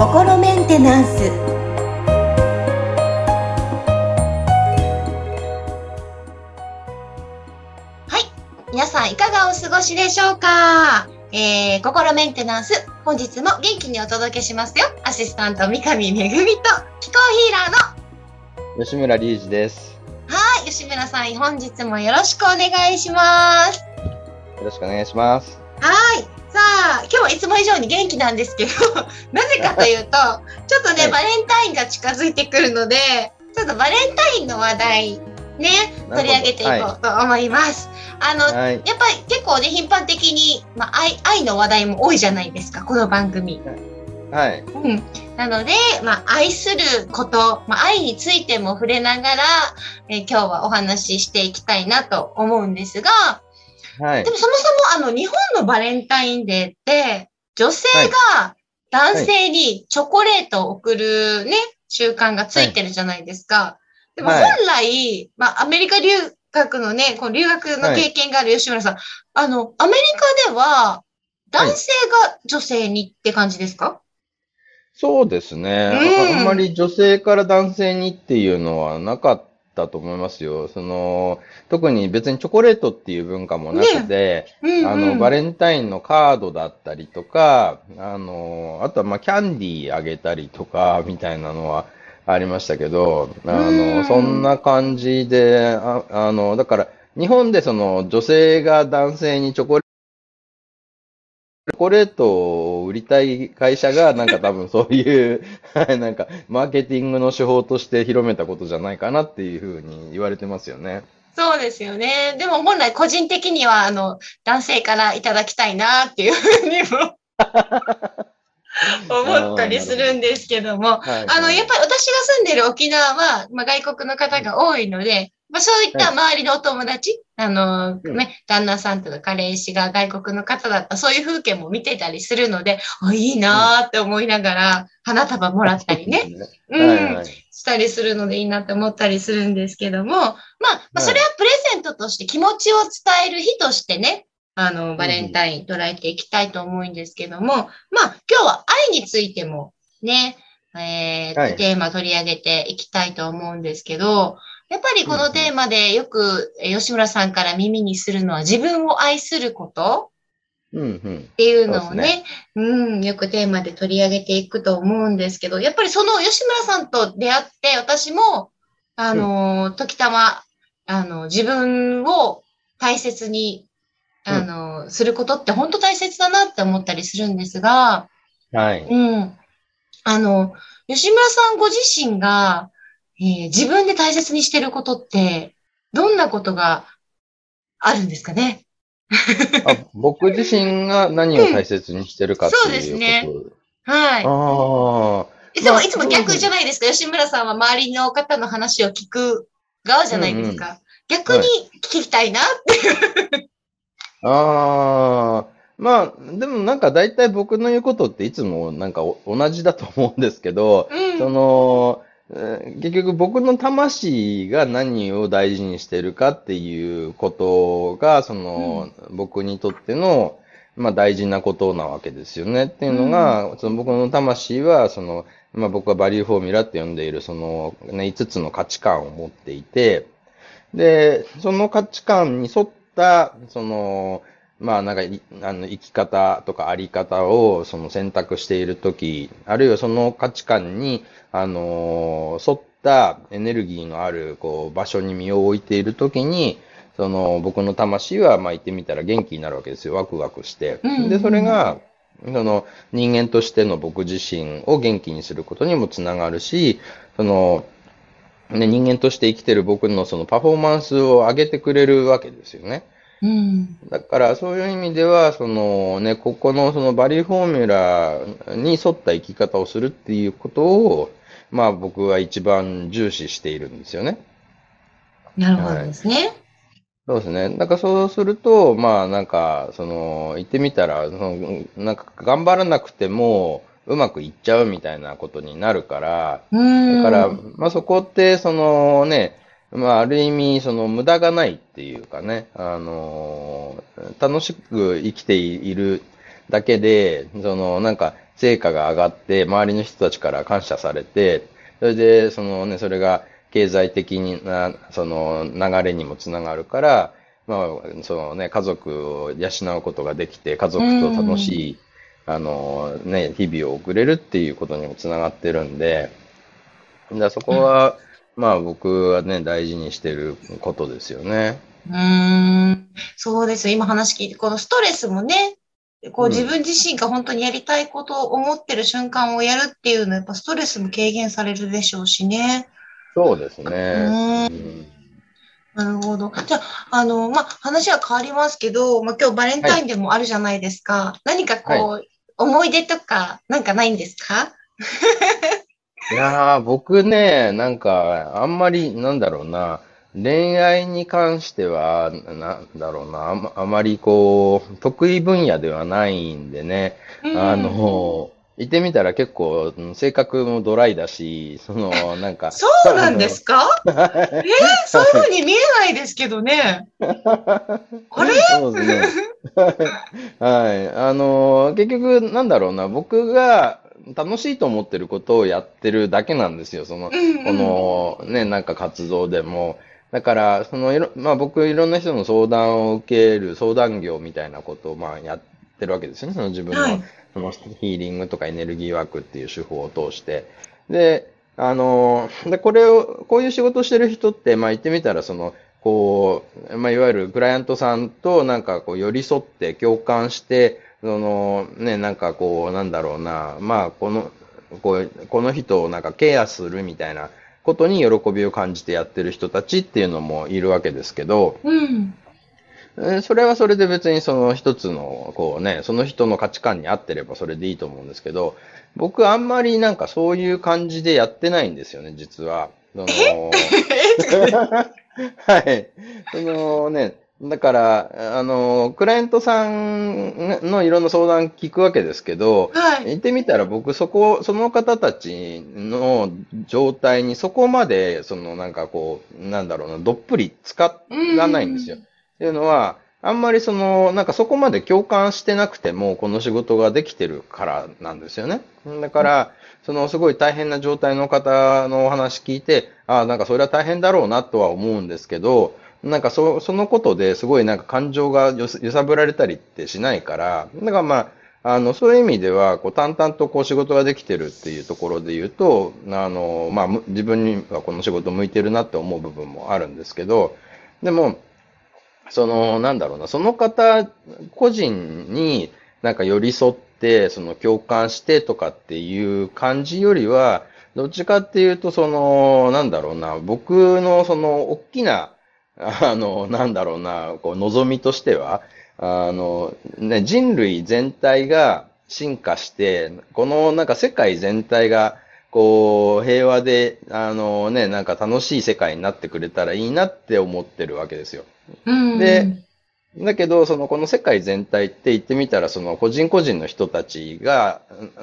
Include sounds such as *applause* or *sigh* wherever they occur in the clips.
心メンテナンスはい。皆さんいかがお過ごしでしょうか？えー、心メンテナンス、本日も元気にお届けしますよ。アシスタント三上めぐみと、気候ヒーラーの、吉村隆二です。はい、吉村さん、本日もよろしくお願いします。よろしくお願いします。はい。さあ、今日はいつも以上に元気なんですけど、*laughs* なぜかというと、ちょっとね、はいバレンタインが近づいてくるので、ちょっとバレンタインの話題、ね、取り上げていこうと思います。あの、はい。やっぱり結構ね、頻繁的に、まあ、愛、愛の話題も多いじゃないですか、この番組。はい。うん。なので、まあ、愛すること、まあ、愛についても触れながら、えー今日はお話ししていきたいなと思うんですが、はいで。もそもそもあの、日本のバレンタインデーって、女性が男性にチョコレートを送るね、習慣がついてるじゃないですか。でも本はい来、まあ、アメリカ留学のね、こう留学の経験がある吉村さん、あの、アメリカでは、男性が女性にって感じですか、そうですね。うんああんまり女性から男性にっていうのはなかったと思いますよ。その、特に別にチョコレートっていう文化もなくて、うんうん。あの、バレンタインのカードだったりとか、あの、あとはまあキャンディーあげたりとか、みたいなのはありましたけど、あうん。の、そんな感じで、ああの、だから、日本でその女性が男性にチョコレチョコレートを売りたい会社が、なんか多分そういう、は *laughs* いなんか、マーケティングの手法として広めたことじゃないかなっていうふうに言われてますよね。そうですよね。でも本来個人的には、あの、男性からいただきたいなっていうふうにも *laughs* 思ったりするんですけども、はいあの、やっぱり私が住んでる沖縄は、まあ、外国の方が多いので、まあ、そういった周りのお友達、あの、うん。ね、旦那さんとか彼氏が外国の方だった、そういう風景も見てたりするので、あ、いいなーって思いながら、花束もらったりね、うん、はいはい。したりするのでいいなって思ったりするんですけども、まあ、まあ、それはプレゼントとして気持ちを伝える日としてね、あの、バレンタイン捉えていきたいと思うんですけども、まあ、今日は愛についてもね、えーテーマ取り上げていきたいと思うんですけど、やっぱりこのテーマでよくえー吉村さんから耳にするのは自分を愛することうんうん。っていうのをね、うん、よくテーマで取り上げていくと思うんですけど、やっぱりその吉村さんと出会って、私も、あのー、時たま、あの、自分を大切に、あのー、することって本当大切だなって思ったりするんですが、はい。うん。あの、吉村さんご自身が、えー自分で大切にしてることって、どんなことがあるんですかね？*laughs* あ僕自身が何を大切にしてるかっていうこと。そうですねはい。あいつも、まあいつも逆じゃないですか？吉村さんは周りの方の話を聞く側じゃないですか。逆に聞きたいなって。あ。ああ。まあ、でもなんか大体僕の言うことっていつもなんかお同じだと思うんですけど、うん。その、えー結局僕の魂が何を大事にしてるかっていうことが、その、僕にとっての、まあ大事なことなわけですよね。っていうのが、その僕の魂は、その、まあ僕はバリューフォーミュラって呼んでいる、その、ね、5つの価値観を持っていて、で、その価値観に沿った、その、まあなんかい、あの、生き方とかあり方をその選択しているとき、あるいはその価値観に、あのー沿ったエネルギーのある、こう、場所に身を置いているときに、その、僕の魂は、まあ言ってみたら元気になるわけですよ。ワクワクして。うんで、それが、その、人間としての僕自身を元気にすることにもつながるし、その、ね、人間として生きてる僕のそのパフォーマンスを上げてくれるわけですよね。うん。だからそういう意味では、そのね、ここのそのバリューフォーミュラに沿った生き方をするっていうことを、まあ僕は一番重視しているんですよね。なるほどですね。そうですね。だからそうすると、まあなんか、その、言ってみたら、そのなんか頑張らなくてもうまくいっちゃうみたいなことになるから、うん。だから、まあそこって、そのね、まあ、ある意味、その、無駄がないっていうかね、あのー楽しく生きているだけで、その、なんか、成果が上がって、周りの人たちから感謝されて、それで、そのね、それが経済的な、その、流れにもつながるから、まあ、そのね、家族を養うことができて、家族と楽しい、あの、ね、日々を送れるっていうことにもつながってるんで、だそこは、まあ僕はね、大事にしてることですよね。うーん。そうです。今話聞いて、このストレスもね、こううん自分自身が本当にやりたいことを思ってる瞬間をやるっていうのは、やっぱストレスも軽減されるでしょうしね。そうですね。うんうんなるほど。じゃあ、あの、まあ、話は変わりますけど、まあ、今日バレンタインでもあるじゃないですか。何かこう、思い出とか、なんかないんですか？いやー、僕ね、なんか、あんまり、なんだろうな、恋愛に関しては、なんだろうな、あまあまりこう、得意分野ではないんでね、あの、言ってみたら結構、うん性格もドライだし、その、なんか、そうなんですか？*laughs* えー、そういうふうに見えないですけどね。あれ？そうですね。はい。あの、結局、なんだろうな、僕が楽しいと思ってることをやってるだけなんですよ。その、うんうんこのね、なんか活動でも。だから、そのいろ、まあ僕いろんな人の相談を受ける相談業みたいなことをまあやってるわけですよね。その自分の、はいそのヒーリングとかエネルギーワークっていう手法を通して。で、あの、で、これを、こういう仕事をしてる人って、まあ言ってみたら、その、こう、まあいわゆるクライアントさんとなんかこう寄り添って共感して、その、ね、なんかこう、なんだろうな、まあこの、こう、この人をなんかケアするみたいなことに喜びを感じてやってる人たちっていうのもいるわけですけど、うん。えーそれはそれで別にその一つの、こうね、その人の価値観に合ってればそれでいいと思うんですけど、僕あんまりなんかそういう感じでやってないんですよね、実は。その *laughs* はい。そのね、だから、あの、クライアントさんのいろんな相談聞くわけですけど、はい。言ってみたら僕そこ、その方たちの状態にそこまで、そのなんかこう、なんだろうな、どっぷり使わないんですよ。っていうのは、あんまりその、なんかそこまで共感してなくても、この仕事ができてるからなんですよね。だから、そのすごい大変な状態の方のお話聞いて、ああ、なんかそれは大変だろうなとは思うんですけど、なんかそ、そのことですごいなんか感情が揺さぶられたりってしないから、だからまあ、あの、そういう意味では、こう、淡々とこう仕事ができてるっていうところで言うと、あの、まあ、自分にはこの仕事向いてるなって思う部分もあるんですけど、でも、その、なんだろうな、その方個人になんか寄り添って、その共感してとかっていう感じよりは、どっちかっていうと、その、なんだろうな、僕のその、大きな、あの、なんだろうな、こう、望みとしては、あの、ね、人類全体が進化して、このなんか世界全体が、こう、平和で、あのね、なんか楽しい世界になってくれたらいいなって思ってるわけですよ。うん。でだけど、その、この世界全体って言ってみたら、その、個人個人の人たちが、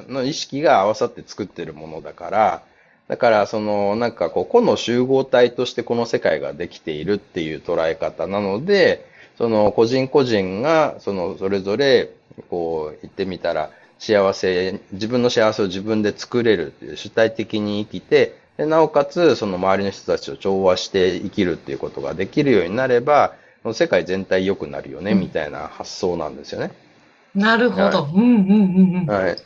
の意識が合わさって作ってるものだから、だから、その、なんかこう、個の集合体としてこの世界ができているっていう捉え方なので、その、個人個人が、その、それぞれ、こう、言ってみたら、幸せ、自分の幸せを自分で作れるっていう主体的に生きて、でなおかつ、その周りの人たちと調和して生きるっていうことができるようになれば、世界全体良くなるよね、うんみたいな発想なんですよね。なるほど。うんうんうんうん。はい。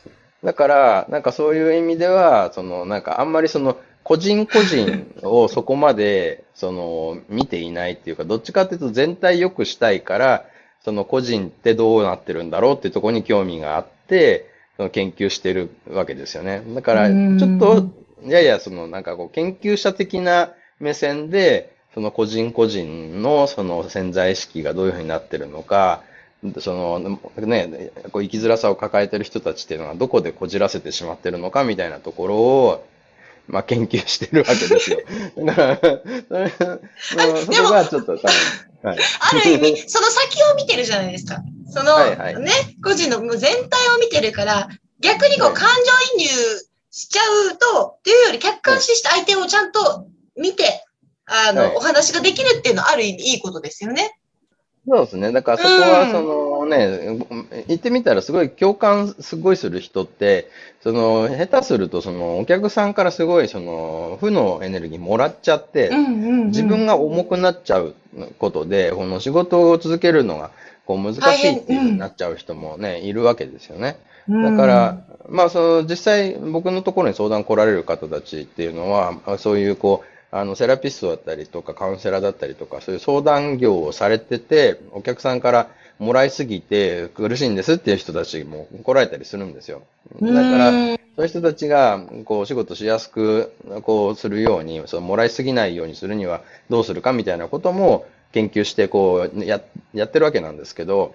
だから、なんかそういう意味では、その、なんかあんまりその、個人個人をそこまで、その、見ていないっていうか、どっちかっていうと全体良くしたいから、その個人ってどうなってるんだろうっていうところに興味があって、その研究してるわけですよね。だから、ちうんょっと、ややその、なんかこう、研究者的な目線で、その個人個人のその潜在意識がどういうふうになってるのか、そのね、こう生きづらさを抱えてる人たちっていうのはどこでこじらせてしまってるのかみたいなところを、まあ、研究してるわけですよ。だから、そがちょっと多分、はい。ある意味、その先を見てるじゃないですか。その、はいはいね、個人の全体を見てるから、逆にこはいう感情移入しちゃうと、っていうより客観視して相手をちゃんと見て、あの、はいお話ができるっていうのはある意味いいことですよね。そうですね。だからそこは、そのね、言ってみたらすごい共感すごいする人って、その、下手するとその、お客さんからすごいその、負のエネルギーもらっちゃって、自分が重くなっちゃうことで、この仕事を続けるのが、こう難しいっていうふうになっちゃう人もね、いるわけですよね。だから、まあ、その、実際、僕のところに相談来られる方たちっていうのは、まあそういう、こう、あの、セラピストだったりとか、カウンセラーだったりとか、そういう相談業をされてて、お客さんからもらいすぎて苦しいんですっていう人たちも来られたりするんですよ。だから、そういう人たちが、こう、お仕事しやすく、こう、するように、その、もらいすぎないようにするにはどうするかみたいなことも研究して、こう、や、やってるわけなんですけど、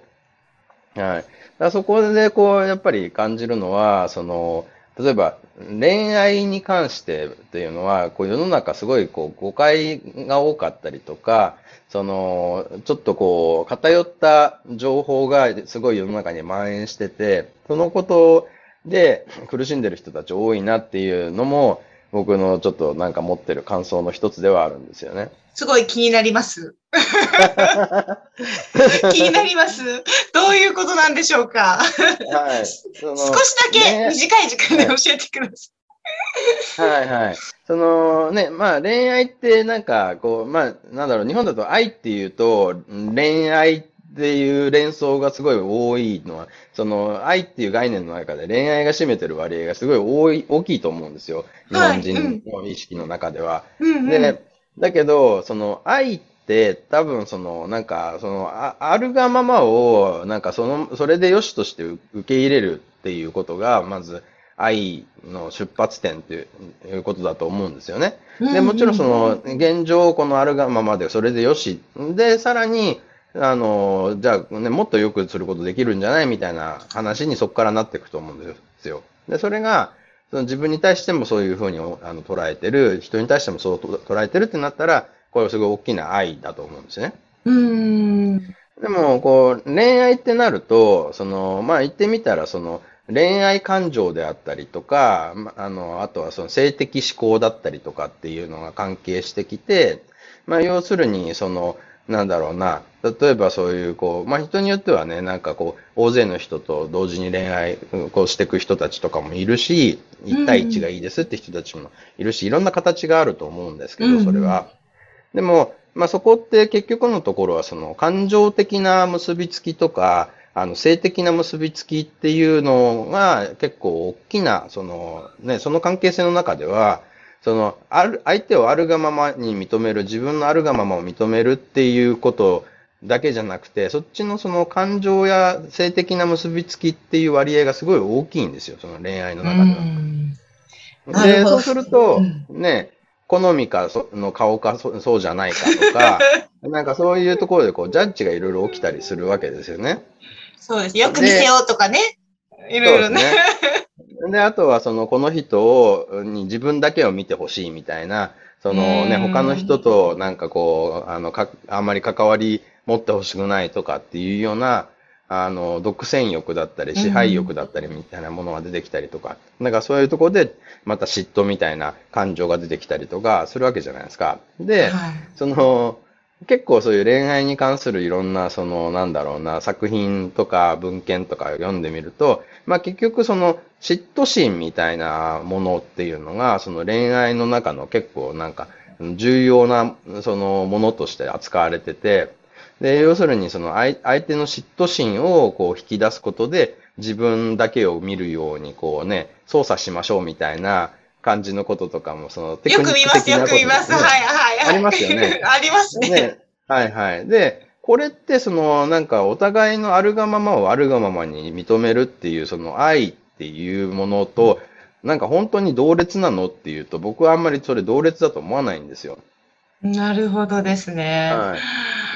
はい。だそこで、こう、やっぱり感じるのは、その、例えば、恋愛に関してというのは、こう、世の中すごい、こう、誤解が多かったりとか、その、ちょっとこう、偏った情報がすごい世の中に蔓延してて、そのことで苦しんでる人たち多いなっていうのも、僕のちょっとなんか持ってる感想の一つではあるんですよね。すごい気になります。*laughs* 気になります。どういうことなんでしょうかはい。少しだけね短い時間で教えてくださはいはい。そのね、まあ恋愛ってなんかこう、まあなんだろう、日本だと愛っていうと恋愛っていう連想がすごい多いのは、その愛っていう概念の中で恋愛が占めてる割合がすごい多い、大きいと思うんですよ。日はい本人の意識の中では。い。うんうんで、だけど、その愛って多分そのなんかそのああるがままをなんかそのそれで良しとして受け入れるっていうことがまず愛の出発点っていういうことだと思うんですよね。で、もちろんその現状このあるがままでそれでよし。で、さらにあの、じゃあね、もっと良くすることできるんじゃないみたいな話にそこからなっていくと思うんですよ。で、それが、その自分に対してもそういうふうにあの捉えてる、人に対してもそう捉えてるってなったら、これはすごい大きな愛だと思うんですね。うーん。でも、こう、恋愛ってなると、その、まあ言ってみたら、その、恋愛感情であったりとか、まあの、あとはその性的思考だったりとかっていうのが関係してきて、まあ要するに、その、なんだろうな、例えばそういう、こう、まあ人によってはね、なんかこう、大勢の人と同時に恋愛うんこうしていく人たちとかもいるし、1対1がいいですって人たちもいるし、いろんな形があると思うんですけど、それは。でも、まあそこって結局のところはその感情的な結びつきとか、あの性的な結びつきっていうのが結構大きな、そのね、その関係性の中では、その、ある、相手をあるがままに認める、自分のあるがままを認めるっていうことだけじゃなくて、そっちのその感情や性的な結びつきっていう割合がすごい大きいんですよ、その恋愛の中では。で、そうするとう、ね、好みかその顔かそそうじゃないかとか、*laughs* なんかそういうところでこう、ジャッジがいろいろ起きたりするわけですよね。そうです。よく見せようとかね。いろいろね。であとはその、この人を、に自分だけを見てほしいみたいな、そのね、うん他の人となんかこう、あの、か、あんまり関わり持ってほしくないとかっていうような、あの、独占欲だったり、支配欲だったりみたいなものが出てきたりとか、なんかそういうところで、また嫉妬みたいな感情が出てきたりとかするわけじゃないですか。で、はい。その、結構そういう恋愛に関するいろんな、その、なんだろうな、作品とか文献とか読んでみると、まあ結局その、嫉妬心みたいなものっていうのが、その恋愛の中の結構なんか、重要な、その、ものとして扱われてて、で、要するにその相相手の嫉妬心をこう引き出すことで、自分だけを見るようにこうね、操作しましょうみたいな感じのこととかも、そのテクよニックく見ます、よ的なことく見ます。ですねはいはいはい。ありますよね *laughs* ありますね。ね。はいはい。で、これってその、なんかお互いのあるがままをあるがままに認めるっていう、その愛っていうものと、なんか本当に同列なのっていうと、僕はあんまりそれ同列だと思わないんですよ。なるほどですね。はい。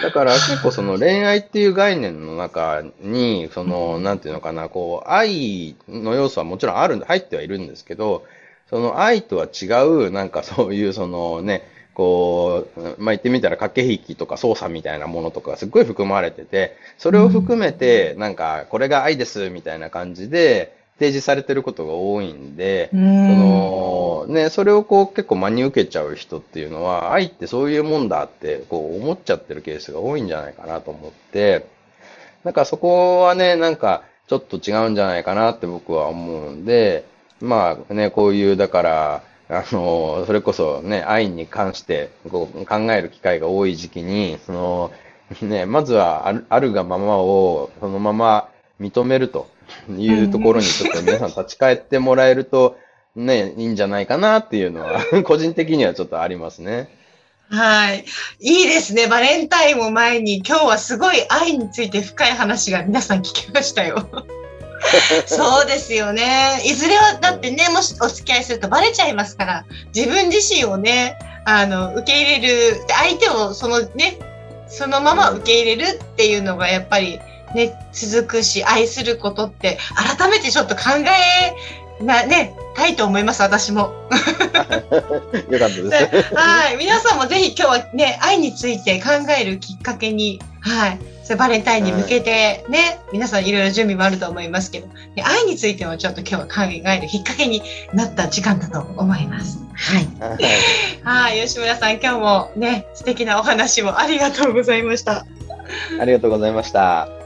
だから結構その恋愛っていう概念の中に、その、なんていうのかな、こう、愛の要素はもちろんあるんで、入ってはいるんですけど、その愛とは違う、なんかそういうそのね、こう、まあ、言ってみたら駆け引きとか操作みたいなものとかがすっごい含まれてて、それを含めて、なんか、これが愛ですみたいな感じで提示されてることが多いんで、そその、ね、それをこう結構真に受けちゃう人っていうのは、愛ってそういうもんだってこう思っちゃってるケースが多いんじゃないかなと思って、なんかそこはね、なんかちょっと違うんじゃないかなって僕は思うんで、まあね、こういう、だから、あの、それこそね、愛に関してこう考える機会が多い時期に、その、ね、まずはあるあるがままをそのまま認めるというところにちょっと皆さん立ち返ってもらえると、ね、いいんじゃないかなっていうのは、*laughs* 個人的にはちょっとありますね。はい。いいですね。バレンタインを前に、今日はすごい愛について深い話が皆さん聞きましたよ。*laughs* そうですよね。いずれは、だってね、もしお付き合いするとバレちゃいますから、自分自身をね、あの、受け入れる、で相手をそのね、そのまま受け入れるっていうのがやっぱりね、続くし、愛することって、改めてちょっと考えな、ね、たいと思います、私も。*laughs* よかったです。はい。皆さんもぜひ今日はね、愛について考えるきっかけに、はい。それバレンタインに向けてね、皆さんいろいろ準備もあると思いますけど、ね愛についてもちょっと今日は考えるきっかけになった時間だと思います。はい。はい。吉村さん、今日もね、素敵なお話をありがとうございました。ありがとうございました。